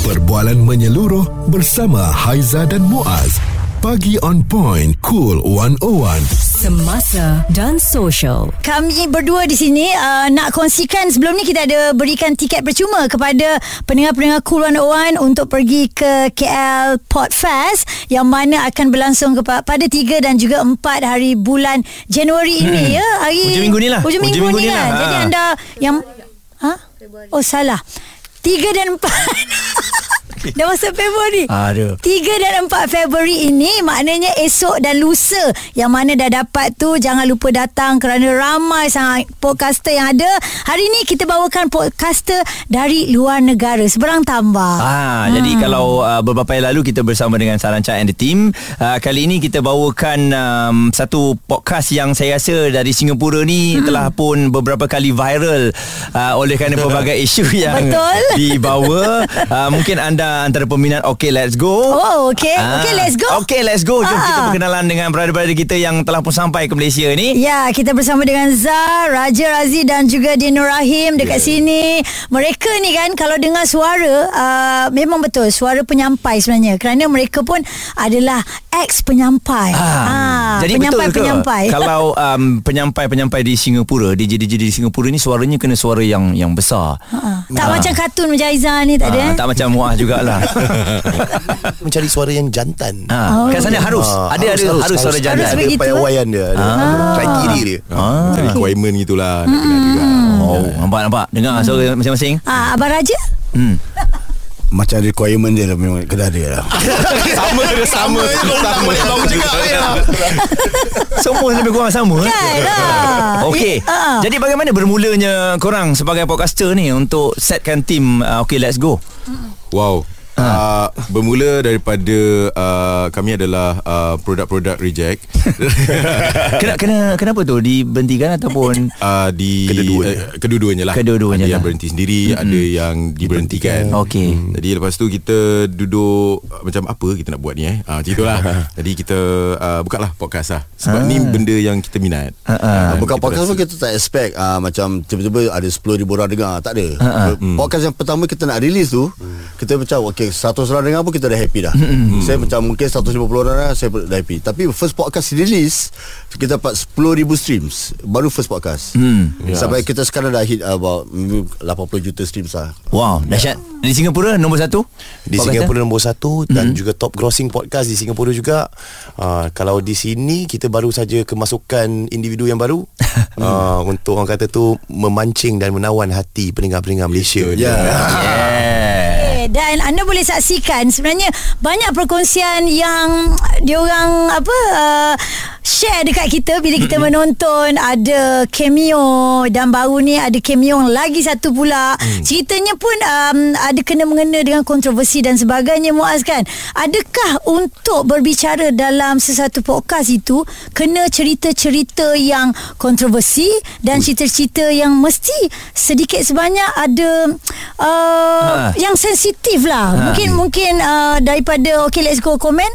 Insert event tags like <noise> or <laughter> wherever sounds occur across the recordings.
Perbualan menyeluruh bersama Haiza dan Muaz. Pagi on point, cool 101. Semasa dan social. Kami berdua di sini uh, nak kongsikan sebelum ni kita ada berikan tiket percuma kepada pendengar-pendengar Cool 101 untuk pergi ke KL Port Fest yang mana akan berlangsung kepa- pada 3 dan juga 4 hari bulan Januari ini ya. Hari Hujung minggu ni lah. Hujung minggu, Hujung minggu ni, ni kan. lah. Jadi Ha. anda yang ha? Oh salah. 3 dan 4 <laughs> Dah masuk Februari Aduh. 3 dan 4 Februari ini maknanya esok dan lusa yang mana dah dapat tu jangan lupa datang kerana ramai sangat podcaster yang ada. Hari ni kita bawakan podcaster dari luar negara seberang tambah. Ah, hmm. jadi kalau uh, beberapa hari lalu kita bersama dengan Saranca and the team, uh, kali ini kita bawakan um, satu podcast yang saya rasa dari Singapura ni hmm. telah pun beberapa kali viral uh, oleh kerana pelbagai isu yang Betul. dibawa. Uh, <laughs> mungkin anda antara peminat Okay Let's Go. Oh, okey. Okey, let's go. Okay Let's Go. Jom Ah. kita berkenalan dengan brother-brother kita yang telah pun sampai ke Malaysia ni. Ya, kita bersama dengan Zar, Raja Razi dan juga Dino Rahim dekat yeah. sini. Mereka ni kan kalau dengar suara uh, memang betul suara penyampai sebenarnya kerana mereka pun adalah ex penyampai. Ah, jadi penyampai betul ke penyampai. <laughs> kalau um, penyampai-penyampai di Singapura, DJ-DJ di Singapura ni suaranya kena suara yang yang besar. Ha, tak macam kartun macam Aizan ni tak ada. Ah, eh? tak macam Muah jugalah. <laughs> Mencari suara yang jantan. ha, kan sana harus. Ah, ada ada harus, suara Harus jantan. Ada begitu, payawaian dia Ada kriteria dia Ah. Ada requirement gitulah nak kena juga. Oh, nampak nampak. Dengar suara masing-masing. Ah, Abang Raja? Hmm. Macam requirement dia lah Memang kena ada lah <laughs> Sama dia sama Sama Baru juga <laughs> Semua lebih kurang sama. eh? Kan lah. Okey. Ah. Jadi bagaimana bermulanya korang sebagai podcaster ni untuk setkan tim uh, Okay Let's Go? Wow. Uh, bermula daripada uh, kami adalah uh, produk-produk reject <laughs> Kena kena kenapa tu dibentikan ataupun uh, <laughs> di Kedua-duanya. uh, kedua-duanya lah. Kedua-duanya ada yang lah. berhenti sendiri, mm-hmm. ada yang diberhentikan. Okey. Hmm. Jadi lepas tu kita duduk uh, macam apa kita nak buat ni eh. Ah macam itulah. <laughs> Jadi kita uh, buka lah podcast lah. Sebab Ah. ni benda yang kita minat. Ah, Bukan kita podcast rasa- pun kita tak expect uh, Macam tiba-tiba ada 10 ribu orang dengar Tak ada Ha, uh, Podcast yang pertama kita nak release tu Kita macam Okay 100 orang dengar pun kita dah happy dah. Saya macam mungkin 150 orang dah Saya dah happy. Tapi first podcast release Kita dapat 10 ribu streams. Baru first podcast. Hmm. Sampai kita sekarang dah hit about maybe 80 juta streams lah. Wow, dahsyat. Di Singapura nombor satu? Di? Singapura nombor satu Dan juga top grossing podcast di Singapura juga. Uh, Kalau di sini Kita baru saja kemasukan individu yang baru. Uh, <laughs> Untuk orang kata tu Memancing dan menawan hati pendengar-pendengar Malaysia. Ya. Yeah. Eh, Dan anda boleh saksikan sebenarnya banyak perkongsian yang diorang apa uh, share dekat kita bila kita menonton ada cameo dan baru ni ada cameo lagi satu pula. Mm. Ceritanya pun um, ada kena mengena dengan kontroversi dan sebagainya Muaz kan. Adakah untuk berbicara dalam sesuatu podcast itu kena cerita-cerita yang kontroversi dan cerita-cerita yang mesti sedikit sebanyak ada uh, Ha. yang sensitif lah. Ha. Mungkin mungkin uh, daripada okay let's go komen.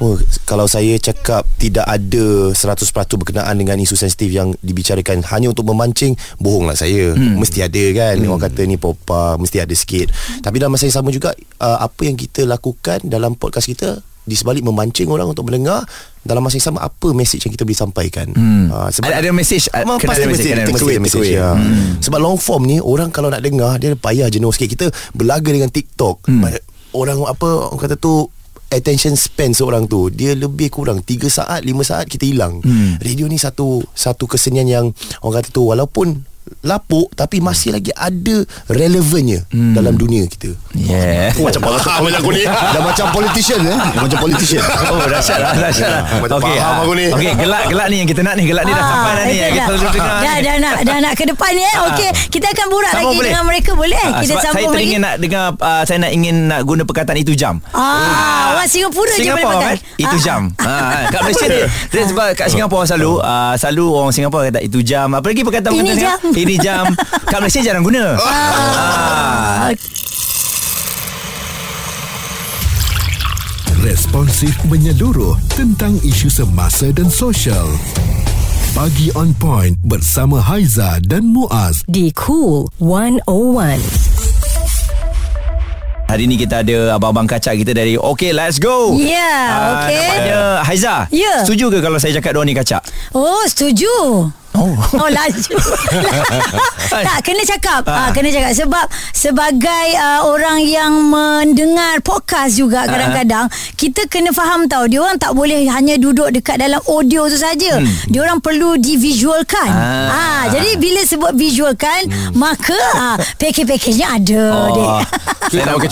Oh, kalau saya cakap tidak ada 100% berkenaan dengan isu sensitif yang dibicarakan hanya untuk memancing, bohonglah saya. Hmm. Mesti ada kan. Hmm. Orang kata ni popa, mesti ada sikit. Tapi dalam masa yang sama juga uh, apa yang kita lakukan dalam podcast kita di sebalik memancing orang untuk mendengar dalam masa yang sama apa mesej yang kita boleh sampaikan. Hmm. Uh, Ada- ada message, uh, Memang pasti ada mesti message, ada message, message. Ya. Hmm. Sebab long form ni orang kalau nak dengar dia payah jenuh sikit. Kita berlaga dengan TikTok. Hmm. Orang apa orang kata tu attention span seorang tu dia lebih kurang 3 saat 5 saat kita hilang. Hmm. Radio ni satu satu kesenian yang orang kata tu walaupun lapuk tapi masih lagi ada relevannya hmm. dalam dunia kita. Yeah. Oh, macam faham aku ni. <laughs> Dah macam politician eh Dah macam politician <laughs> Oh dahsyat lah Dahsyat lah Macam Okey faham ah, aku ni. Okey gelak Gelak ni yang kita nak ni Gelak ni dah Ah, sampai dah ni yang Kita dah. selalu dengar Dah, dah nak dah nak ke depan ni eh. Okey, kita akan borak lagi boleh? dengan mereka boleh? Ah, kita saya sambung lagi. teringin nak dengar uh, Saya nak ingin nak guna perkataan itu jam Ah, orang Singapura, je boleh pakai. kan Itu Ah. jam ha, Kat <laughs> Malaysia dia, Sebab kat Singapura selalu Selalu orang Singapura kata itu jam Apa lagi perkataan Ini jam. Ini jam Kat Malaysia jarang guna ah. Responsif menyeluruh tentang isu semasa dan sosial. Pagi on point bersama Haiza dan Muaz. Di Cool 101. Hari ni kita ada abang-abang kacak kita dari Okay Let's Go Ya, Ah, okey. Nampaknya Haiza Ya. Setuju ke kalau saya cakap diorang ni kacak? Oh, setuju. Oh Oh laju <laughs> Tak kena cakap ha. Kena cakap Sebab Sebagai uh, Orang yang Mendengar podcast juga Kadang-kadang Kita kena faham tau Dia orang tak boleh Hanya duduk dekat dalam audio tu saja. Hmm. Dia orang perlu divisualkan Ah. ha. Jadi bila sebut visualkan hmm. Maka ha, Package-package-nya ada Oh. dek. <laughs> Saya nak pakai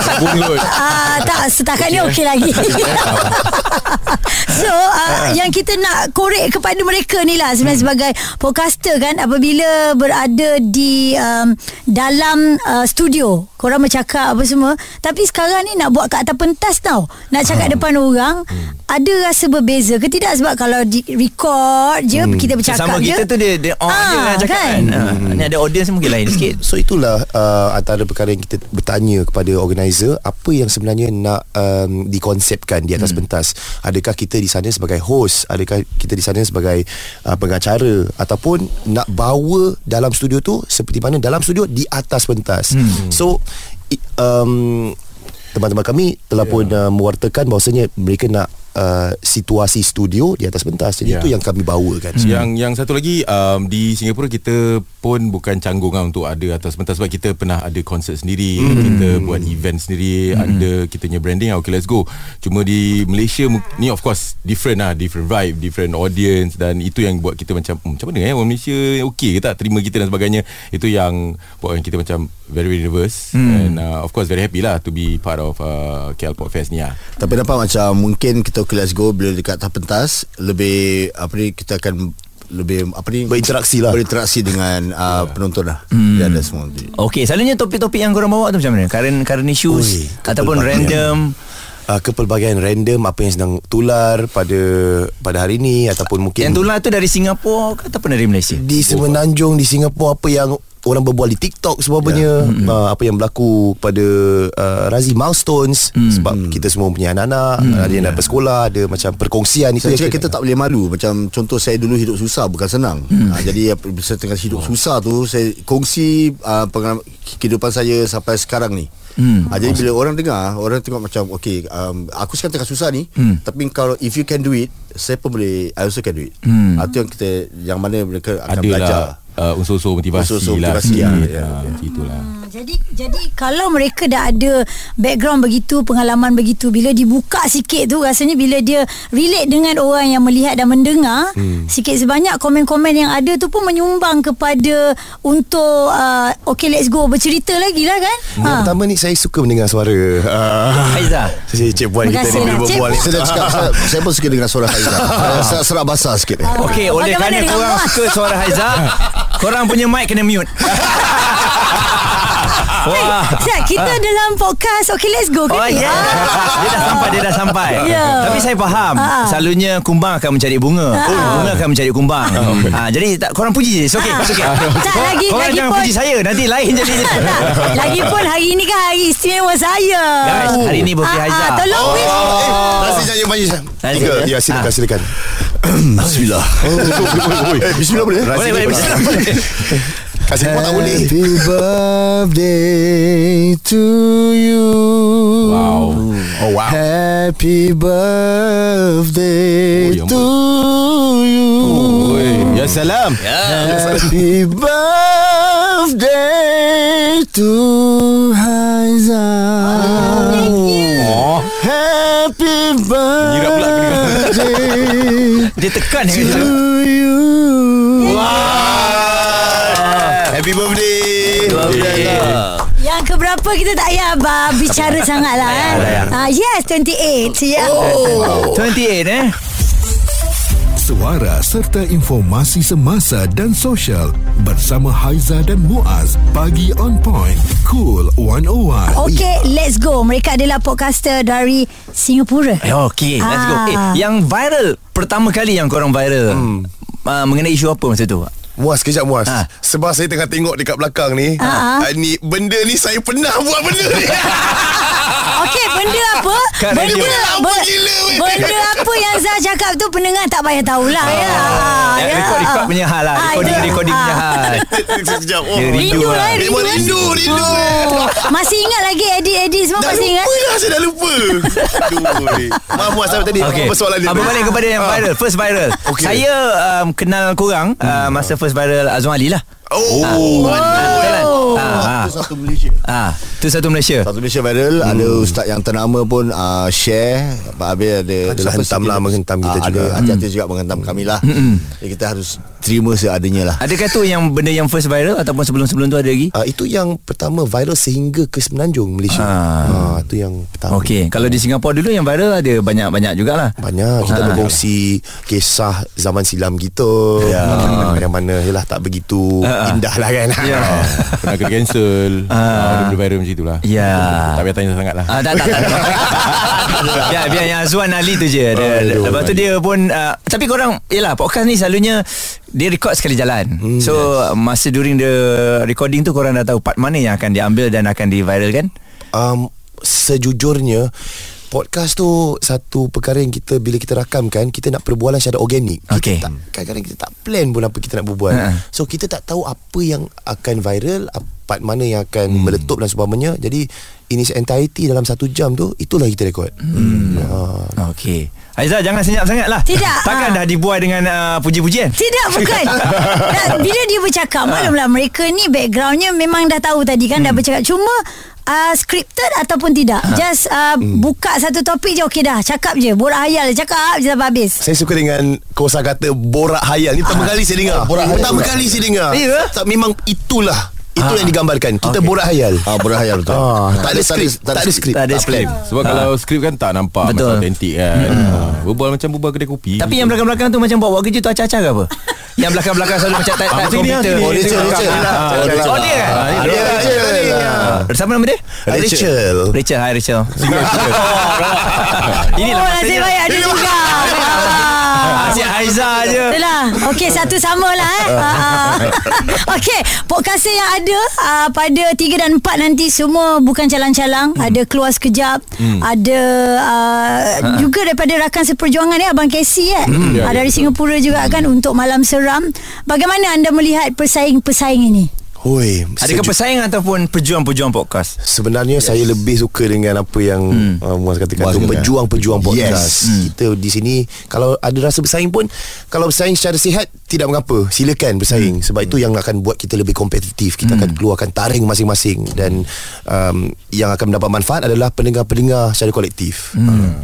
Sabun kot <laughs> Ah, tak setakat ni okey lagi. so uh, yang kita nak korek kepada mereka ni lah sebenarnya sebagai podcaster kan apabila berada di um, dalam uh, studio. Korang bercakap apa semua. Tapi sekarang ni nak buat kat atas pentas tau. Nak cakap depan orang ada rasa berbeza ke tidak? Sebab kalau di record je kita bercakap Sama je. kita tu dia, dia on je Ah, nak cakap kan, kan? Ah, Ni ada audience mungkin lain sikit. So itulah uh, antara perkara yang kita bertanya kepada organizer apa yang sebenarnya nak um, dikonsepkan di atas hmm. pentas. Adakah kita di sana sebagai host, adakah kita di sana sebagai uh, pengacara ataupun nak bawa dalam studio tu seperti mana dalam studio di atas pentas. Hmm. So um, teman-teman kami telah yeah. pun uh, mewartakan bahawasanya mereka nak uh, situasi studio di atas pentas. Jadi yeah. itu yang kami bawakan. Hmm. Yang yang satu lagi um, di Singapura kita pun bukan canggung lah untuk ada atas pentas sebab kita pernah ada konsert sendiri, hmm. kita buat event sendiri hmm. under kita punya branding okay let's go. Cuma di Malaysia ni of course different lah, different vibe, different audience dan itu yang buat kita macam hmm, macam mana eh orang Malaysia okey ke tak terima kita dan sebagainya. Itu yang buat kita macam very very nervous hmm. and uh, of course very happy lah to be part of uh, KL Pop Fest ni lah. Tapi nampak macam mungkin kita go bila dekat atas pentas lebih apa ni kita akan lebih apa ni Berinteraksi lah. berinteraksi dengan uh, penonton lah hmm. dia ada semua Okey, selalunya topik-topik yang korang bawa tu macam mana? Current current issues Ui, ataupun random. uh, kepelbagaian random apa yang sedang tular pada pada hari ini ataupun mungkin Yang tular tu dari Singapura ke ataupun dari Malaysia? di Semenanjung di Singapura apa yang orang berbual di TikTok sebabnya yeah. uh, apa yang berlaku pada uh, Razi milestones mm. sebab mm. kita semua punya anak-anak mm. ada yang dapat sekolah ada macam perkongsian itu Saya cakap kita tak boleh malu Macam contoh saya dulu hidup susah Bukan senang hmm. ha, Jadi saya tengah hidup oh. susah tu Saya kongsi uh, pengalaman kehidupan saya Sampai sekarang ni Hmm. Ha, jadi bila orang dengar Orang tengok macam Okay um, Aku sekarang tengah susah ni hmm. Tapi kalau If you can do it Saya pun boleh I also can do it hmm. ha, Itu yang kita Yang mana mereka akan Ada belajar uh, unsur-unsur motivasi Unsur-unsur lah motivasi, sikit. ya, ya, Ah, ya. Macam itulah Hmm, jadi jadi kalau mereka dah ada background begitu, pengalaman begitu, bila dibuka sikit tu rasanya bila dia relate dengan orang yang melihat dan mendengar, hmm. sikit sebanyak komen-komen yang ada tu pun menyumbang kepada untuk uh, okay let's go bercerita lagi lah kan. Yang pertama ni saya suka mendengar suara uh, Haiza. Saya Cik Puan kita Terima ni kasih bila lah, Cik berbual ni Saya dah cakap saya, saya pun suka dengar suara Haizah <laughs> Saya serak basah sikit Okey, oleh kerana korang suka suara Haiza, <laughs> korang punya mic kena mute. <laughs> Wah. Siap, kita dalam podcast Okay let's go Oh kan? yeah. Dia dah sampai Dia dah sampai Ya. Tapi saya faham Ah. Selalunya kumbang akan mencari bunga Bunga akan mencari kumbang ha, Jadi tak, korang puji je It's okay, it's okay. Tak, lagi- Korang lagi jangan pun- puji saya Nanti lain jadi <laughs> Tak, tak. Lagipun hari ni kan hari istimewa saya. Guys, hari ni birthday Ah, ah, Haizah. Tolong Oh, wish. eh, Nasi jangan maju Nasi. Tiga Ya? silakan Ah. silakan. <clears throat> Bismillah. Eh, Bismillah boleh Boleh, boleh, boleh. <laughs> Kasih pun tak boleh? Happy birthday to you. Wow. Oh wow. Happy birthday Oh, to you. Oi, Ya salam. Happy birthday to Haiza Oh <laughs> Happy birthday Dia tekan to dia. you Happy birthday Yang keberapa kita tak payah bah, bicara sangat lah kan. Ah, yes, 28. Ya. Oh. 28 eh Suara serta informasi semasa dan sosial bersama Haiza dan Muaz bagi on point cool 101. Okay, let's go. Mereka adalah podcaster dari Singapura. Eh, Okay let's go eh, Ah. Yang viral Pertama kali yang korang viral hmm. uh, Mengenai isu apa masa tu Muas kejap Muas Ha. Sebab saya tengah tengok dekat belakang ni Ha. uh, ni Benda ni saya pernah buat benda ni <laughs> Okey, benda apa? Kat benda, radio. benda, benda apa yang Zah cakap tu pendengar tak payah tahulah ya. Ah, Ya, ya. Rekod-rekod punya hal lah Ah, recording punya Ah. hal Sekejap oh. Dia rindu lah lah, rindu. Memang rindu Rindu eh. Oh, masih ingat lagi edit-edit semua Dah masih ingat? lupa lah Saya dah lupa. Maaf Muaz sampai tadi. Apa soalan dia Apa balik kepada yang Ah. viral First viral. Saya um, kenal korang uh, Masa first viral Azwan Ali lah Oh Betul kan? Ah, ah. Itu satu Malaysia Ah, tu satu Malaysia. Satu Malaysia viral Ada ustaz yang ternama pun uh, Share Pak Habib ada Adalah siapa hentam lah, menghentam kita Ah, juga. Ada hati-hati juga menghentam kami lah Jadi kita harus Terima seadanya lah Adakah tu yang benda yang first viral ataupun sebelum-sebelum tu ada lagi? Uh, itu yang pertama viral sehingga ke Semenanjung Malaysia. Ah. Ah. itu yang pertama. Okey, kalau di Singapura dulu yang viral ada banyak-banyak jugalah. Banyak kita Ah. berkongsi kisah zaman silam kita. Ya. Ah, yang mana yalah tak begitu Ah. indah lah kan. Ya. Pernah kena cancel ah. Benda viral macam itulah Ya. Tak payah tanya sangat lah Ah, tak, tak, tak. Biar, <laughs> biar yang Azwan Ali tu je. Dia, Aduh, lepas tu dia pun... Uh, tapi korang, yelah, podcast ni selalunya dia record sekali jalan. Hmm, so, yes. masa during the recording tu, korang dah tahu part mana yang akan diambil dan akan di-viralkan? um, sejujurnya podcast tu satu perkara yang kita bila kita rakamkan kita nak perbualan secara organik. Kita tak, kadang-kadang kita tak plan pun apa kita nak berbual. Ha. So kita tak tahu apa yang akan viral, part mana yang akan hmm. meletup dan sebagainya. Jadi ini entirety dalam satu jam tu itulah kita rekod. Hmm. Uh, Okey. Aizah, jangan senyap sangat lah. Tidak, Takkan ah. dah dibuai dengan uh, puji-pujian? Tidak bukan <laughs> Dan Bila dia bercakap Maklumlah mereka ni Backgroundnya memang dah tahu tadi kan Dah bercakap Cuma uh, Scripted ataupun tidak Just uh, Buka satu topik je Okey dah Cakap je Borak hayal Cakap je sampai habis saya suka dengan kosa kata borak hayal. Ni pertama kali saya dengar. borak hayal pertama kali saya dengar. Ya? Tak memang itulah itu yang digambarkan. Kita borak hayal. Ah, berhayal betul. Ah, tak ada Tak skrip, tak ada skrip. Tak ada Tak skrip. Sebab kalau skrip kan tak nampak Betul. Macam otentik kan Ah, Berbual macam berbual kedai kopi Tapi yang belakang-belakang tu macam buat-buat kerja tu acah-acah ke apa? yang belakang-belakang selalu macam type Ah, sini, komputer. Oh, Rachel, Rachel. Ah, Oh, Rachel. Oh, dia kan? Ah, Ah, Rachel. Ah. Bersama nama dia? Rachel. Rachel, hi Rachel. Inilah Oh masanya. nasib baik ada juga Ah, Si Aiza je. Itulah Okey satu sama lah eh <laughs> Ah. Okey Podcast yang ada uh, Pada 3 dan 4 nanti Semua bukan calang-calang Hmm. Ada keluar sekejap Ada uh, Juga daripada rakan seperjuangan ya Abang Casey eh Hmm. Ya, uh. Dari Singapura juga kan Untuk Malam Seram Bagaimana anda melihat Pesaing-pesaing ini Hoi, Adakah pesaing ataupun pejuang-pejuang podcast? Sebenarnya yes. saya lebih suka dengan apa yang hmm. uh, Muaz katakan Muaz tu pejuang-pejuang podcast. Yes. Hmm. Kita di sini kalau ada rasa bersaing pun kalau bersaing secara sihat tidak mengapa. Silakan bersaing hmm. sebab itu yang akan buat kita lebih kompetitif. Kita hmm. akan keluarkan taring masing-masing dan um, yang akan mendapat manfaat adalah pendengar-pendengar secara kolektif. Hmm.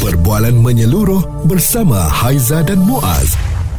Perbualan menyeluruh bersama Haiza dan Muaz.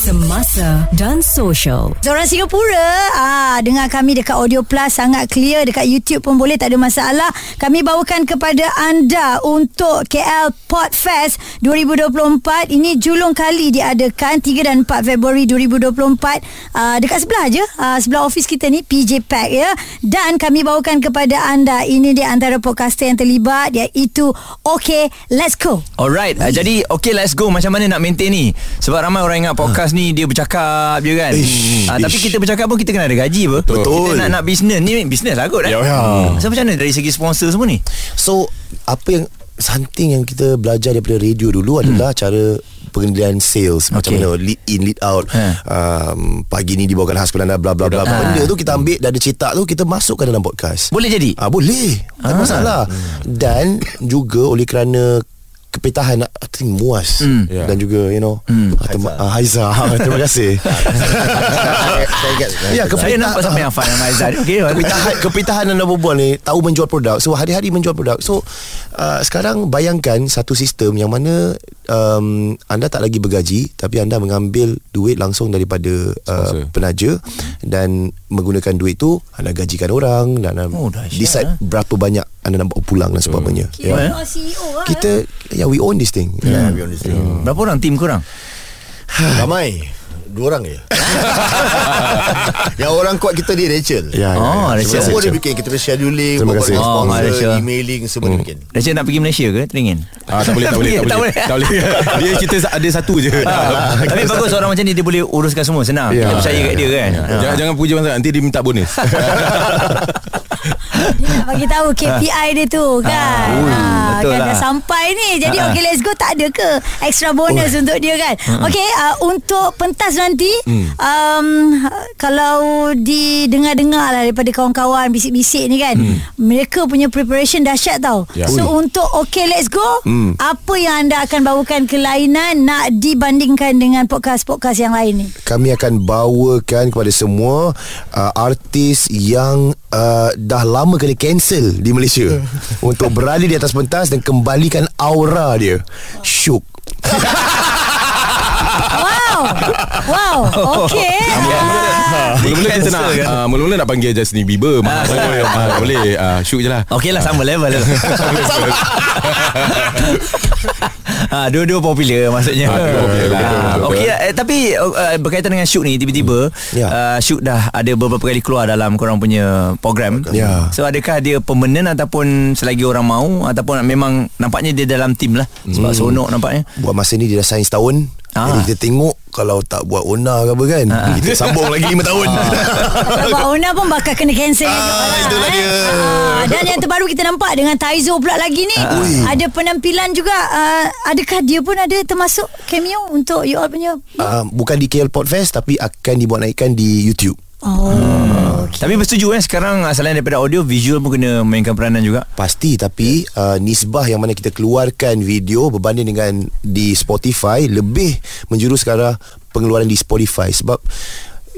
Semasa dan social. Seorang Singapura ah dengar kami dekat Audio Plus sangat clear dekat YouTube pun boleh tak ada masalah. Kami bawakan kepada anda untuk KL Podfest 2024. Ini julung kali diadakan 3 dan 4 Februari 2024 ah dekat sebelah aje ah, sebelah office kita ni PJ Pack ya. Dan kami bawakan kepada anda ini di antara podcaster yang terlibat iaitu Okay Let's Go. Alright, uh, jadi okay let's go macam mana nak maintain ni? Sebab ramai orang ingat podcast ni dia bercakap je kan. Ish, Ah, tapi ish. kita bercakap pun kita kena ada gaji apa? Betul. Kita nak nak bisnes ni bisnes lah kot eh. Ya, ya. Hmm. So macam mana dari segi sponsor semua ni? So apa yang something yang kita belajar daripada radio dulu adalah cara pengendalian sales macam Okay. mana lead in lead out Ha. um, pagi ni dibawakan khas Kelana bla bla bla Ha. benda tu kita ambil dah ada cetak tu kita masukkan dalam podcast Boleh jadi? Ah boleh. Tak Ah. masalah. Dan juga oleh kerana kepitahan I think muas Hmm. Ya. dan juga you know Hmm. ah, terima- ah, Haiza terima kasih Saya ingat ya Saya nampak sampai yang dengan Aizan. Okey. kepitahan kepitahan dalam berbual ni tahu menjual produk so hari-hari menjual produk so uh, sekarang bayangkan satu sistem yang mana um, anda tak lagi bergaji tapi anda mengambil duit langsung daripada uh, Sponsor. penaja dan menggunakan duit tu anda gajikan orang dan anda Oh, decide eh. berapa banyak anda nak bawa pulang dan sebagainya Kira eh? yeah. CEO lah. kita yeah we own this thing Yeah, we on this thing. Berapa orang tim korang? <sighs> Ramai Dua orang je <laughs> Yang orang kuat kita ni Rachel Ya, ya, Oh, ya. Rachel. Semua dia bikin Kita punya scheduling Terima kasih. Oh, sponsor Rachel. Emailing Semua dia bikin Rachel nak pergi Malaysia ke Teringin Ah, tak boleh, tak boleh, tak boleh. Tak boleh. <laughs> Dia kita ada satu je. Tapi <laughs> bagus orang macam ni Dia boleh uruskan semua Senang Ya. Kita percaya kat dia kan Jangan jangan puja masa nanti dia minta bonus. Nak bagi tahu KPI dia tu kan. ui, Ah, betul kan lah. dah sampai ni. Jadi Ah. okay let's go tak ada ke extra bonus untuk dia kan. Okay uh, untuk pentas nanti um, kalau didengar-dengar lah daripada kawan-kawan bisik-bisik ni kan. Mereka punya preparation dahsyat tau. Ya. So untuk okay let's go apa yang anda akan bawakan kelainan nak dibandingkan dengan podcast-podcast yang lain ni? kami akan bawakan kepada semua uh, artis yang uh, dah lama kena cancel di Malaysia <laughs> untuk berada di atas pentas dan kembalikan aura dia. Syuk. Wow. wow. Okay. <laughs> Ah. Mula-mula kita nak kan? ah, Mula-mula nak panggil Justin Bieber Mahal sangat. Ah, Tak boleh Ah, Shoot je lah Okey lah sama level <laughs> ha, <laughs> Dua-dua popular maksudnya Ah, dua popular, betul, betul, betul. Okey eh, Tapi uh, berkaitan dengan shoot ni Tiba-tiba Ya. uh, Shoot dah ada beberapa kali keluar Dalam korang punya program Ya. So adakah dia permanent Ataupun selagi orang mau Ataupun memang Nampaknya dia dalam tim lah Sebab sonok nampaknya Buat masa ni dia dah sign setahun. Ah. Jadi kita tengok kalau tak buat Ona ke apa kan. Kita sambung lagi 5 tahun. <laughs> Kalau buat owner pun bakal kena cancel juga itulah eh. dia. Dan yang terbaru kita nampak dengan Taizo pula lagi ni Ada penampilan juga uh, Adakah dia pun ada termasuk cameo untuk you all punya Uh, bukan di KL Podfest tapi akan dibuat naikkan di YouTube. Oh okay. Tapi bersetuju eh Sekarang uh, selain daripada audio Visual pun kena mainkan peranan juga Pasti tapi uh, nisbah yang mana kita keluarkan video berbanding dengan di Spotify lebih menjurus ke arah pengeluaran di Spotify sebab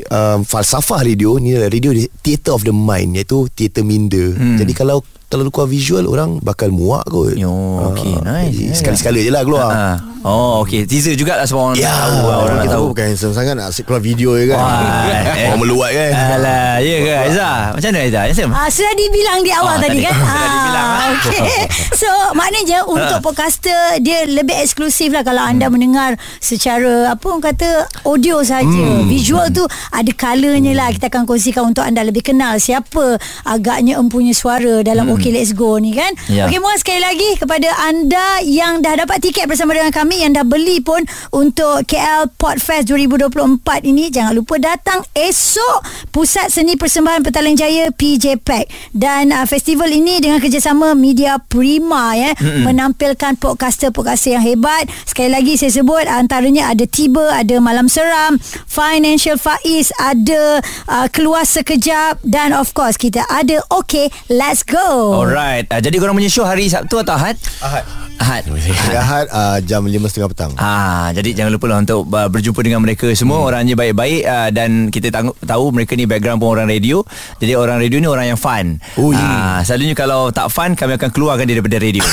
um, falsafah radio ni adalah radio di- theater of the mind iaitu theater minda. Hmm. Jadi kalau terlalu keluar visual orang bakal muak kot. Yo, okey, Ah, nice. jadi Ya, Sekali-sekala je lah keluar. Ah. Oh okey Teaser jugalah Sebab orang Ya, tahu Orang Orang kita tahu bukan handsome sangat Nak asyik keluar video je kan Wah, <laughs> eh. Orang meluat kan. Alah, ya ke Aizah? Macam mana Aizah? Handsome? Ah, sudah dibilang di awal Ah, tadi, tadi. kan? <laughs> Sudah dibilang, ah. okay. <laughs> So maknanya untuk podcaster dia lebih eksklusif lah kalau anda mendengar secara apa orang kata audio saja. Hmm. Visual tu ada colornya lah. Kita akan kongsikan untuk anda lebih kenal siapa agaknya empunya suara dalam Hmm. Okay Let's Go ni kan. Ya. Okey Muaz sekali lagi kepada anda yang dah dapat tiket bersama dengan kami yang dah beli pun untuk KL Podfest 2024 ini jangan lupa datang esok Pusat Seni Persembahan Petaling Jaya PJ Pack dan uh, festival ini dengan kerjasama Media Prima ya mm-hmm. menampilkan podcaster-podcaster yang hebat sekali lagi saya sebut antaranya ada Tiba ada Malam Seram Financial Faiz ada uh, Keluar Sekejap dan of course kita ada Okay Let's Go Alright. Uh, jadi korang punya show hari Sabtu atau Ahad? Ahad Ahad. Hari Ahad uh, Jam 5.30 petang Ah, jadi jangan lupa lah untuk uh, berjumpa dengan mereka semua hmm. orangnya baik-baik uh, dan kita tahu, tahu mereka ni background pun orang radio. Jadi orang radio ni orang yang fun. Ui. Ah, selalunya kalau tak fun kami akan keluarkan dia daripada radio. <laughs> <laughs>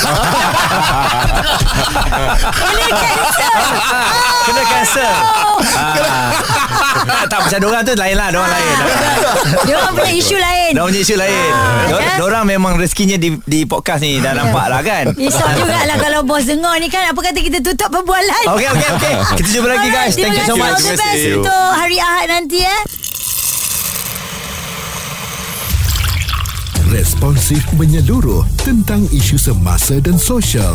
Kena cancel <laughs> Kena cancel. Ah. <laughs> tak macam orang tu lain lah, orang lain. Dia orang punya isu lain Dia punya isu lain. Ah, kan? Dia orang memang rezekinya di di podcast ni dah nampak lah kan. Risau jugalah kalau bos dengar ni kan Apa kata kita tutup perbualan Okey okey okey. Kita jumpa lagi guys. Thank you so Terima much. Terima kasih. untuk hari Ahad nanti eh Responsif menyeluruh tentang isu semasa dan sosial.